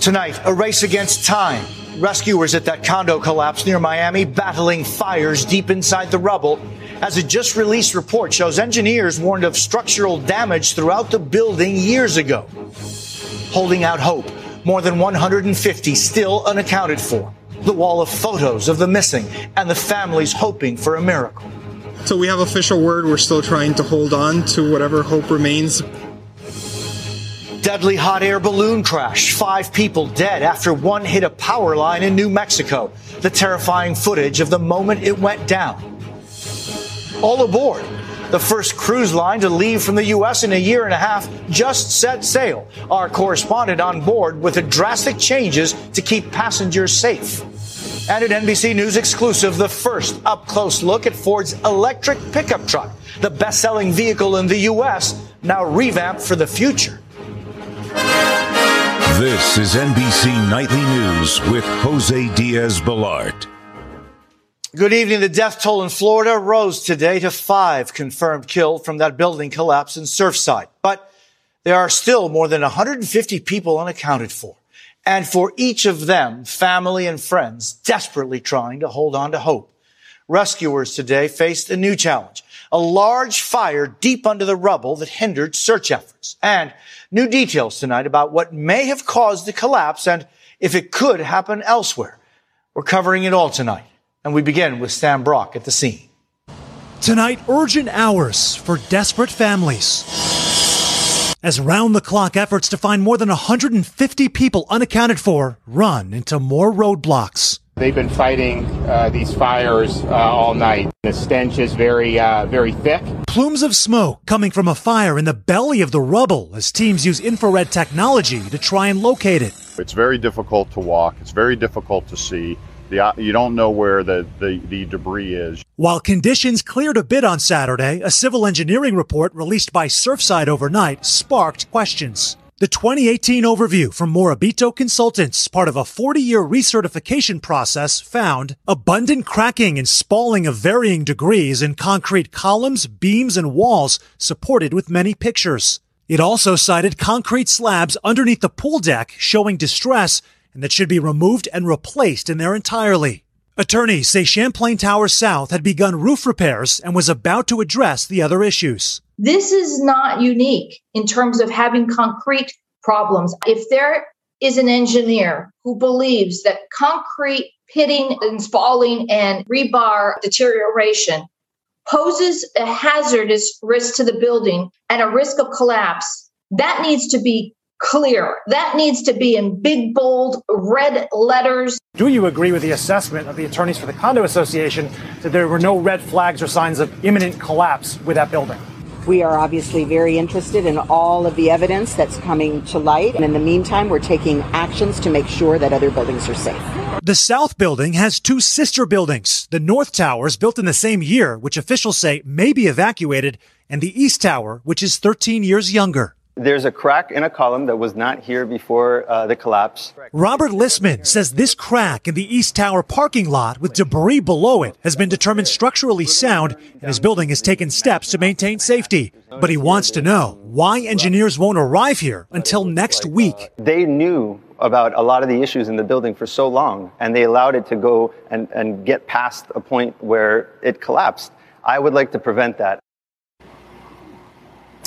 Tonight, a race against time. Rescuers at that condo collapse near Miami battling fires deep inside the rubble. As a just released report shows, engineers warned of structural damage throughout the building years ago. Holding out hope, more than 150 still unaccounted for. The wall of photos of the missing and the families hoping for a miracle. So we have official word. We're still trying to hold on to whatever hope remains. Deadly hot air balloon crash. Five people dead after one hit a power line in New Mexico. The terrifying footage of the moment it went down. All aboard. The first cruise line to leave from the U.S. in a year and a half just set sail. Our correspondent on board with the drastic changes to keep passengers safe. And an NBC News exclusive, the first up close look at Ford's electric pickup truck, the best selling vehicle in the U.S., now revamped for the future. This is NBC Nightly News with Jose Diaz Balart. Good evening. The death toll in Florida rose today to five confirmed killed from that building collapse in Surfside. But there are still more than 150 people unaccounted for. And for each of them, family and friends desperately trying to hold on to hope. Rescuers today faced a new challenge, a large fire deep under the rubble that hindered search efforts. And New details tonight about what may have caused the collapse and if it could happen elsewhere. We're covering it all tonight. And we begin with Sam Brock at the scene. Tonight, urgent hours for desperate families. As round the clock efforts to find more than 150 people unaccounted for run into more roadblocks. They've been fighting uh, these fires uh, all night. The stench is very, uh, very thick. Plumes of smoke coming from a fire in the belly of the rubble as teams use infrared technology to try and locate it. It's very difficult to walk. It's very difficult to see. The, uh, you don't know where the, the, the debris is. While conditions cleared a bit on Saturday, a civil engineering report released by Surfside overnight sparked questions. The 2018 overview from Morabito Consultants, part of a 40 year recertification process, found abundant cracking and spalling of varying degrees in concrete columns, beams, and walls supported with many pictures. It also cited concrete slabs underneath the pool deck showing distress and that should be removed and replaced in their entirety. Attorneys say Champlain Tower South had begun roof repairs and was about to address the other issues. This is not unique in terms of having concrete problems. If there is an engineer who believes that concrete pitting and spalling and rebar deterioration poses a hazardous risk to the building and a risk of collapse, that needs to be clear. That needs to be in big, bold, red letters. Do you agree with the assessment of the attorneys for the Condo Association that there were no red flags or signs of imminent collapse with that building? We are obviously very interested in all of the evidence that's coming to light. And in the meantime, we're taking actions to make sure that other buildings are safe. The South Building has two sister buildings. The North Tower is built in the same year, which officials say may be evacuated, and the East Tower, which is 13 years younger. There's a crack in a column that was not here before uh, the collapse. Robert Listman says this crack in the East Tower parking lot with debris below it has been determined structurally sound, and his building has taken steps to maintain safety. But he wants to know why engineers won't arrive here until next week. They knew about a lot of the issues in the building for so long, and they allowed it to go and, and get past a point where it collapsed. I would like to prevent that.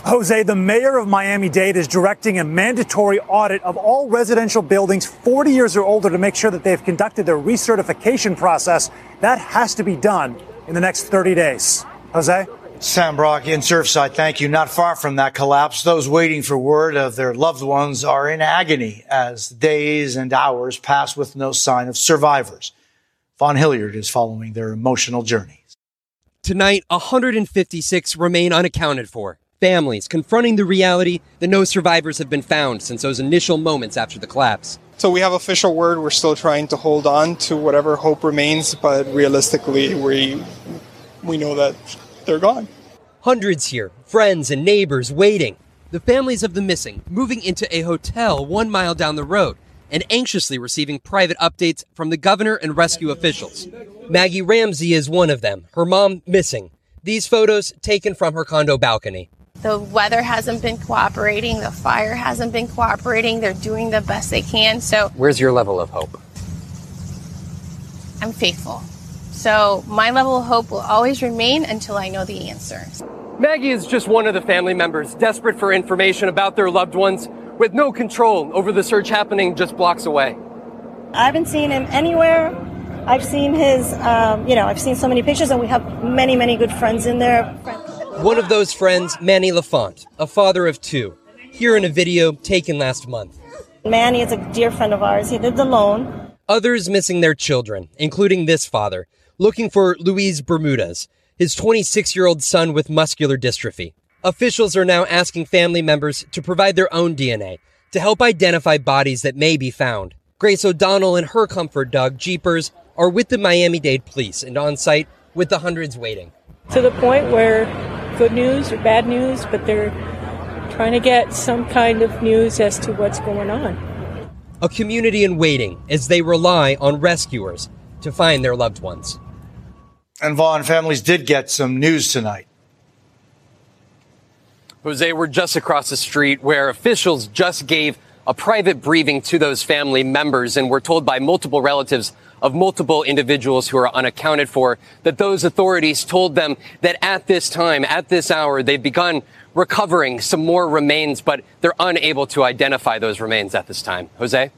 Jose, the mayor of Miami Dade is directing a mandatory audit of all residential buildings 40 years or older to make sure that they've conducted their recertification process. That has to be done in the next 30 days. Jose? Sam Brock in Surfside, thank you. Not far from that collapse, those waiting for word of their loved ones are in agony as days and hours pass with no sign of survivors. Vaughn Hillyard is following their emotional journeys. Tonight, 156 remain unaccounted for families confronting the reality that no survivors have been found since those initial moments after the collapse. So we have official word. We're still trying to hold on to whatever hope remains, but realistically, we we know that they're gone. Hundreds here, friends and neighbors waiting. The families of the missing moving into a hotel one mile down the road and anxiously receiving private updates from the governor and rescue officials. Maggie Ramsey is one of them, her mom missing. These photos taken from her condo balcony. The weather hasn't been cooperating, the fire hasn't been cooperating. They're doing the best they can. So, Where's your level of hope? I'm faithful. So, my level of hope will always remain until I know the answers. Maggie is just one of the family members desperate for information about their loved ones with no control over the search happening just blocks away. I haven't seen him anywhere. I've seen his, um, you know, I've seen so many pictures, and we have many, many good friends in there. One of those friends, Manny LaFont, a father of two, here in a video taken last month. Manny is a dear friend of ours. He lived alone. Others missing their children, including this father, looking for Luis Bermudez, his 26 year old son with muscular dystrophy. Officials are now asking family members to provide their own DNA to help identify bodies that may be found. Grace O'Donnell and her comfort dog, Jeepers, are with the Miami Dade police and on site with the hundreds waiting. To the point where good news or bad news, but they're trying to get some kind of news as to what's going on. A community in waiting as they rely on rescuers to find their loved ones. And Vaughn families did get some news tonight. Jose, we're just across the street where officials just gave a private briefing to those family members, and we're told by multiple relatives of multiple individuals who are unaccounted for that those authorities told them that at this time, at this hour, they've begun recovering some more remains, but they're unable to identify those remains at this time. Jose?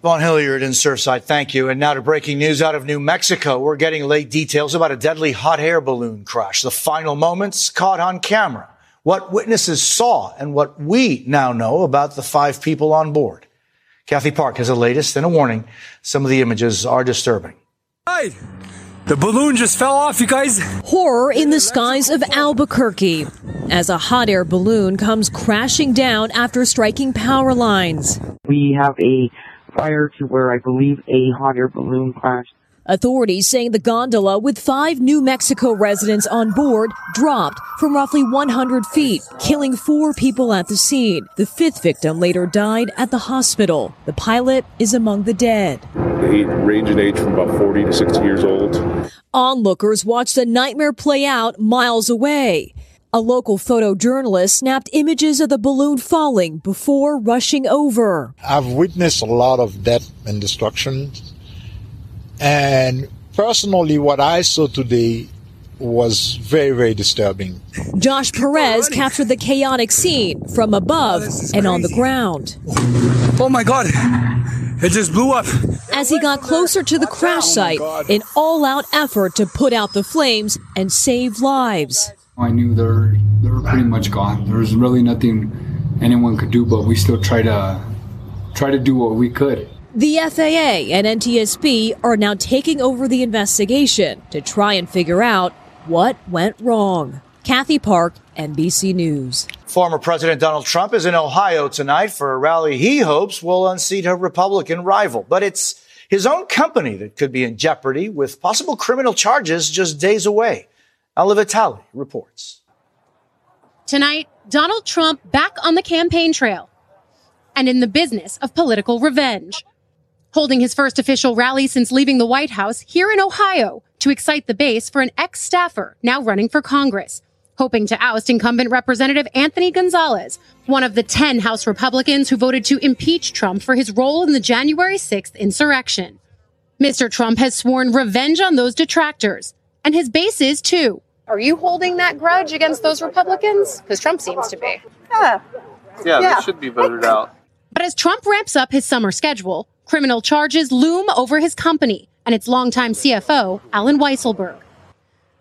Vaughn Hillyard in Surfside, thank you. And now to breaking news out of New Mexico. We're getting late details about a deadly hot air balloon crash. The final moments caught on camera. What witnesses saw and what we now know about the five people on board. Kathy Park has the latest and a warning. Some of the images are disturbing. Hi. The balloon just fell off, you guys. Horror in the skies of Albuquerque as a hot air balloon comes crashing down after striking power lines. We have a fire to where I believe a hot air balloon crashed. Authorities saying the gondola with five New Mexico residents on board dropped from roughly 100 feet, killing four people at the scene. The fifth victim later died at the hospital. The pilot is among the dead. They range in age from about 40 to 60 years old. Onlookers watched the nightmare play out miles away. A local photojournalist snapped images of the balloon falling before rushing over. I've witnessed a lot of death and destruction. And personally, what I saw today was very, very disturbing. Josh Perez captured the chaotic scene from above and on the ground. Oh my God. It just blew up. As he got closer to the crash oh site, an all out effort to put out the flames and save lives. I knew they were, they were pretty much gone. There was really nothing anyone could do, but we still try to try to do what we could. The FAA and NTSB are now taking over the investigation to try and figure out what went wrong. Kathy Park, NBC News. Former President Donald Trump is in Ohio tonight for a rally he hopes will unseat a Republican rival. But it's his own company that could be in jeopardy with possible criminal charges just days away. Ali Vitali reports. Tonight, Donald Trump back on the campaign trail and in the business of political revenge. Holding his first official rally since leaving the White House here in Ohio to excite the base for an ex staffer now running for Congress, hoping to oust incumbent Representative Anthony Gonzalez, one of the 10 House Republicans who voted to impeach Trump for his role in the January 6th insurrection. Mr. Trump has sworn revenge on those detractors, and his base is too. Are you holding that grudge against those Republicans? Because Trump seems to be. Yeah. Yeah, Yeah. they should be voted out. But as Trump ramps up his summer schedule, criminal charges loom over his company and its longtime CFO, Allen Weisselberg.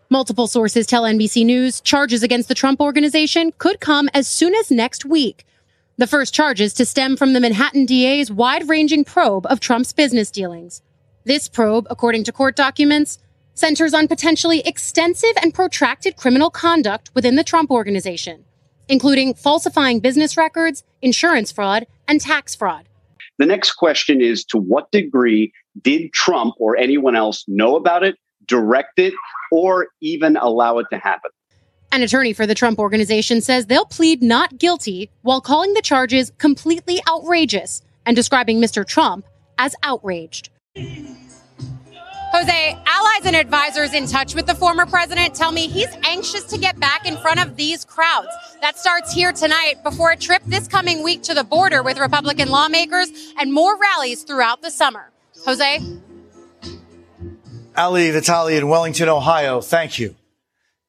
Multiple sources tell NBC News charges against the Trump organization could come as soon as next week. The first charges to stem from the Manhattan DA's wide ranging probe of Trump's business dealings. This probe, according to court documents, centers on potentially extensive and protracted criminal conduct within the Trump organization, including falsifying business records, insurance fraud, and tax fraud. The next question is to what degree did Trump or anyone else know about it, direct it, or even allow it to happen? An attorney for the Trump organization says they'll plead not guilty while calling the charges completely outrageous and describing Mr. Trump as outraged. Jose, Ally allies and advisors in touch with the former president tell me he's anxious to get back in front of these crowds. That starts here tonight before a trip this coming week to the border with Republican lawmakers and more rallies throughout the summer. Jose? Ali Vitali in Wellington, Ohio, thank you.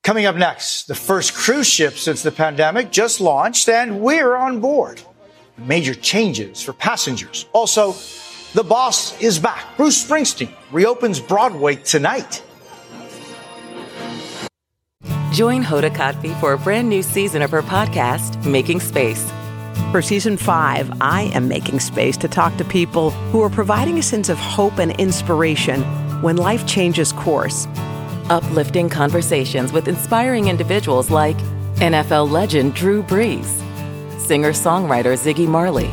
Coming up next, the first cruise ship since the pandemic just launched, and we're on board. Major changes for passengers. Also, the boss is back. Bruce Springsteen reopens Broadway tonight. Join Hoda Kotb for a brand new season of her podcast, Making Space. For season five, I am making space to talk to people who are providing a sense of hope and inspiration when life changes course. Uplifting conversations with inspiring individuals like NFL legend Drew Brees, singer songwriter Ziggy Marley,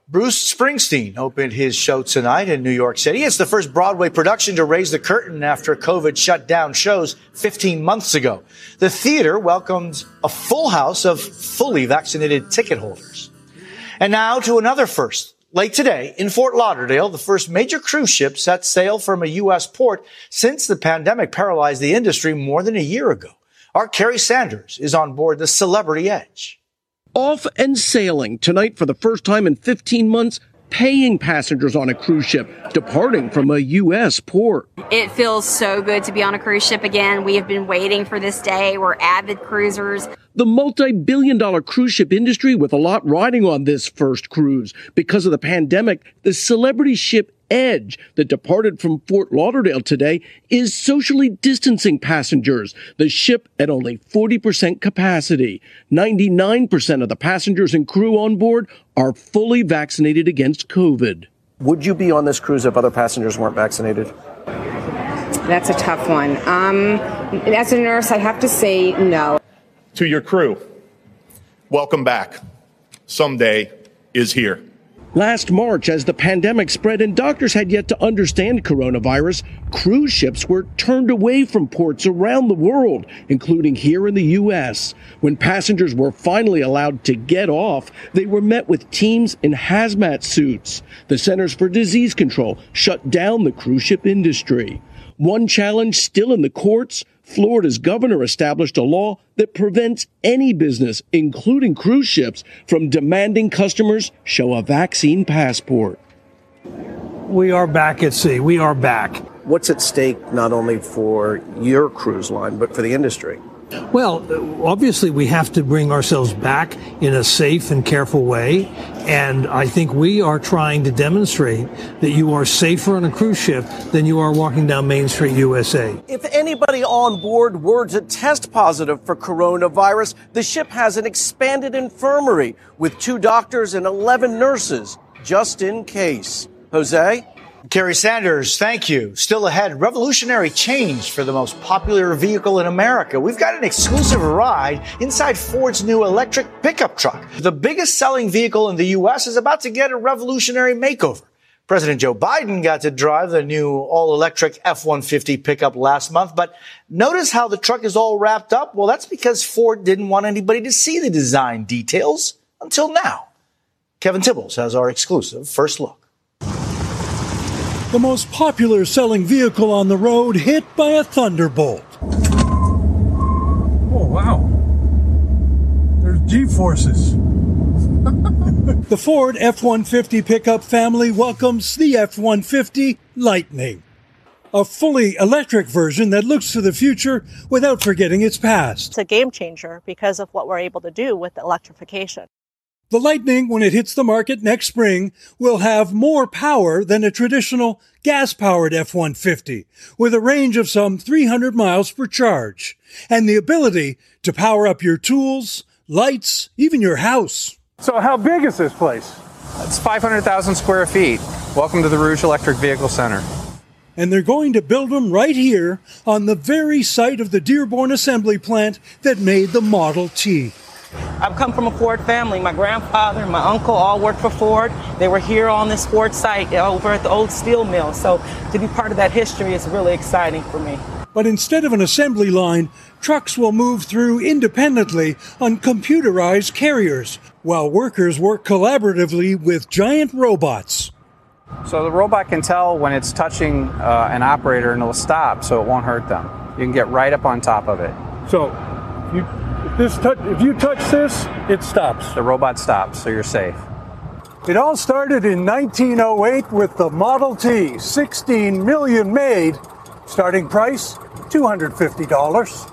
Bruce Springsteen opened his show tonight in New York City. It's the first Broadway production to raise the curtain after COVID shut down shows 15 months ago. The theater welcomed a full house of fully vaccinated ticket holders. And now to another first. Late today in Fort Lauderdale, the first major cruise ship set sail from a U.S. port since the pandemic paralyzed the industry more than a year ago. Our Kerry Sanders is on board the Celebrity Edge. Off and sailing tonight for the first time in 15 months, paying passengers on a cruise ship departing from a U.S. port. It feels so good to be on a cruise ship again. We have been waiting for this day. We're avid cruisers. The multi billion dollar cruise ship industry with a lot riding on this first cruise. Because of the pandemic, the celebrity ship Edge that departed from Fort Lauderdale today is socially distancing passengers. The ship at only 40% capacity. 99% of the passengers and crew on board are fully vaccinated against COVID. Would you be on this cruise if other passengers weren't vaccinated? That's a tough one. Um, as a nurse, I have to say no. To your crew, welcome back. Someday is here. Last March, as the pandemic spread and doctors had yet to understand coronavirus, cruise ships were turned away from ports around the world, including here in the U.S. When passengers were finally allowed to get off, they were met with teams in hazmat suits. The Centers for Disease Control shut down the cruise ship industry. One challenge still in the courts Florida's governor established a law that prevents any business, including cruise ships, from demanding customers show a vaccine passport. We are back at sea. We are back. What's at stake not only for your cruise line, but for the industry? Well, obviously, we have to bring ourselves back in a safe and careful way. And I think we are trying to demonstrate that you are safer on a cruise ship than you are walking down Main Street, USA. If anybody on board were to test positive for coronavirus, the ship has an expanded infirmary with two doctors and 11 nurses, just in case. Jose? Kerry Sanders, thank you. Still ahead, revolutionary change for the most popular vehicle in America. We've got an exclusive ride inside Ford's new electric pickup truck. The biggest selling vehicle in the U.S. is about to get a revolutionary makeover. President Joe Biden got to drive the new all electric F 150 pickup last month, but notice how the truck is all wrapped up? Well, that's because Ford didn't want anybody to see the design details until now. Kevin Tibbles has our exclusive first look the most popular selling vehicle on the road hit by a thunderbolt. Oh, wow. There's G forces. the Ford F 150 pickup family welcomes the F 150 Lightning, a fully electric version that looks to the future without forgetting its past. It's a game changer because of what we're able to do with electrification. The Lightning, when it hits the market next spring, will have more power than a traditional gas-powered F-150, with a range of some 300 miles per charge, and the ability to power up your tools, lights, even your house. So how big is this place? It's 500,000 square feet. Welcome to the Rouge Electric Vehicle Center. And they're going to build them right here on the very site of the Dearborn assembly plant that made the Model T. I've come from a Ford family. My grandfather and my uncle all worked for Ford. They were here on this Ford site over at the old steel mill. So to be part of that history is really exciting for me. But instead of an assembly line, trucks will move through independently on computerized carriers, while workers work collaboratively with giant robots. So the robot can tell when it's touching uh, an operator and it'll stop so it won't hurt them. You can get right up on top of it. So you, if, this touch, if you touch this, it stops. The robot stops, so you're safe. It all started in 1908 with the Model T, 16 million made. Starting price $250.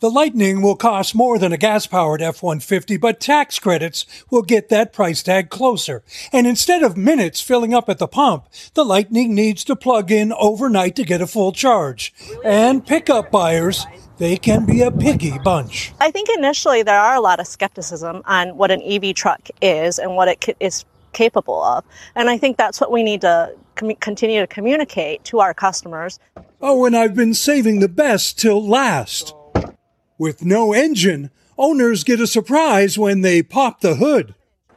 The Lightning will cost more than a gas powered F 150, but tax credits will get that price tag closer. And instead of minutes filling up at the pump, the Lightning needs to plug in overnight to get a full charge. And pickup buyers, they can be a piggy bunch. I think initially there are a lot of skepticism on what an EV truck is and what it is capable of. And I think that's what we need to com- continue to communicate to our customers. Oh, and I've been saving the best till last. With no engine, owners get a surprise when they pop the hood.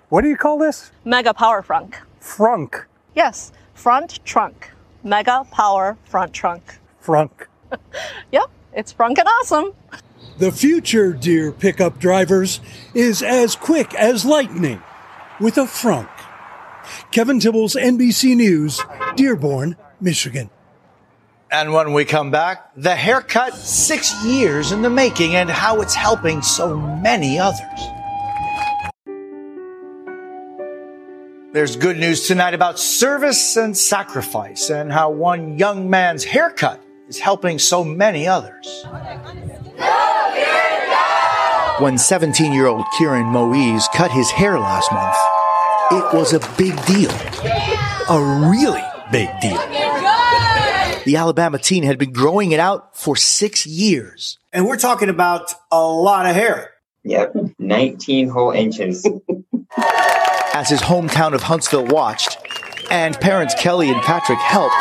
What do you call this? Mega Power Frunk. Frunk. Yes, front trunk. Mega Power Front Trunk. Frunk. yep, it's frunkin' awesome. The future, dear pickup drivers, is as quick as lightning with a frunk. Kevin Tibbles, NBC News, Dearborn, Michigan. And when we come back, the haircut six years in the making and how it's helping so many others. There's good news tonight about service and sacrifice and how one young man's haircut is helping so many others. When 17 year old Kieran Moise cut his hair last month, it was a big deal. A really big deal. The Alabama teen had been growing it out for six years. And we're talking about a lot of hair. Yep, 19 whole inches. As his hometown of Huntsville watched, and parents Kelly and Patrick helped,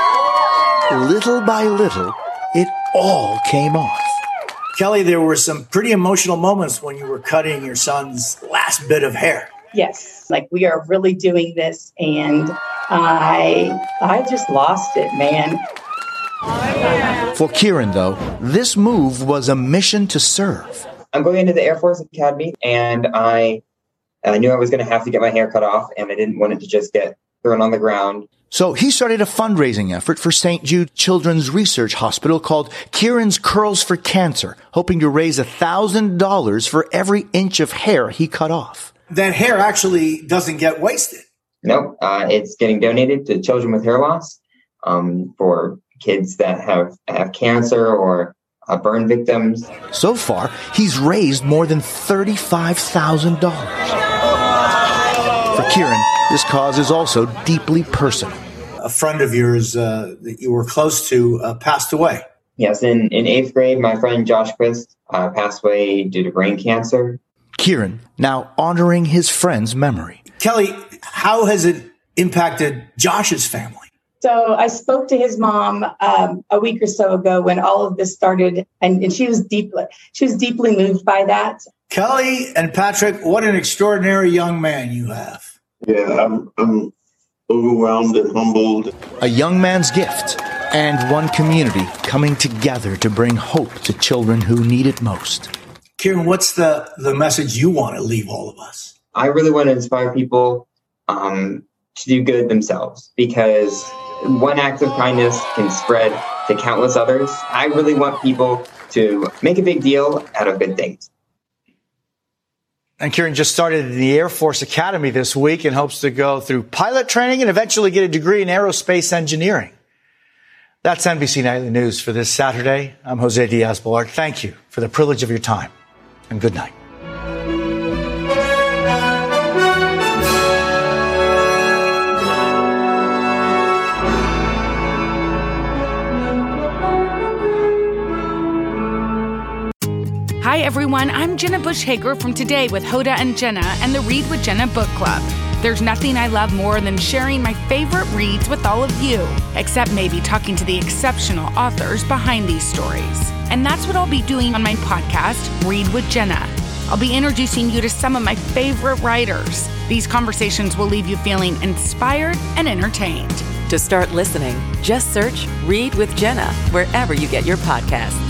little by little, it all came off. Kelly, there were some pretty emotional moments when you were cutting your son's last bit of hair. Yes, like we are really doing this, and I, I just lost it, man. For Kieran, though, this move was a mission to serve. I'm going into the Air Force Academy, and I, I knew I was going to have to get my hair cut off, and I didn't want it to just get thrown on the ground. So he started a fundraising effort for St. Jude Children's Research Hospital called Kieran's Curls for Cancer, hoping to raise $1,000 for every inch of hair he cut off. That hair actually doesn't get wasted. No, uh, it's getting donated to children with hair loss um, for kids that have, have cancer or uh, burn victims. So far, he's raised more than $35,000. For Kieran, this cause is also deeply personal. A friend of yours uh, that you were close to uh, passed away. Yes, in, in eighth grade, my friend Josh Quist uh, passed away due to brain cancer. Kieran now honoring his friend's memory. Kelly, how has it impacted Josh's family? So I spoke to his mom um, a week or so ago when all of this started, and, and she was deeply she was deeply moved by that. Kelly and Patrick, what an extraordinary young man you have. Yeah, I'm, I'm overwhelmed and humbled. A young man's gift and one community coming together to bring hope to children who need it most. Kieran, what's the, the message you want to leave all of us? I really want to inspire people um, to do good themselves because one act of kindness can spread to countless others. I really want people to make a big deal out of good things. And Kieran just started in the Air Force Academy this week and hopes to go through pilot training and eventually get a degree in aerospace engineering. That's NBC Nightly News for this Saturday. I'm Jose Diaz Balart. Thank you for the privilege of your time and good night. Hi, everyone. I'm Jenna Bush Hager from Today with Hoda and Jenna and the Read with Jenna Book Club. There's nothing I love more than sharing my favorite reads with all of you, except maybe talking to the exceptional authors behind these stories. And that's what I'll be doing on my podcast, Read with Jenna. I'll be introducing you to some of my favorite writers. These conversations will leave you feeling inspired and entertained. To start listening, just search Read with Jenna wherever you get your podcasts.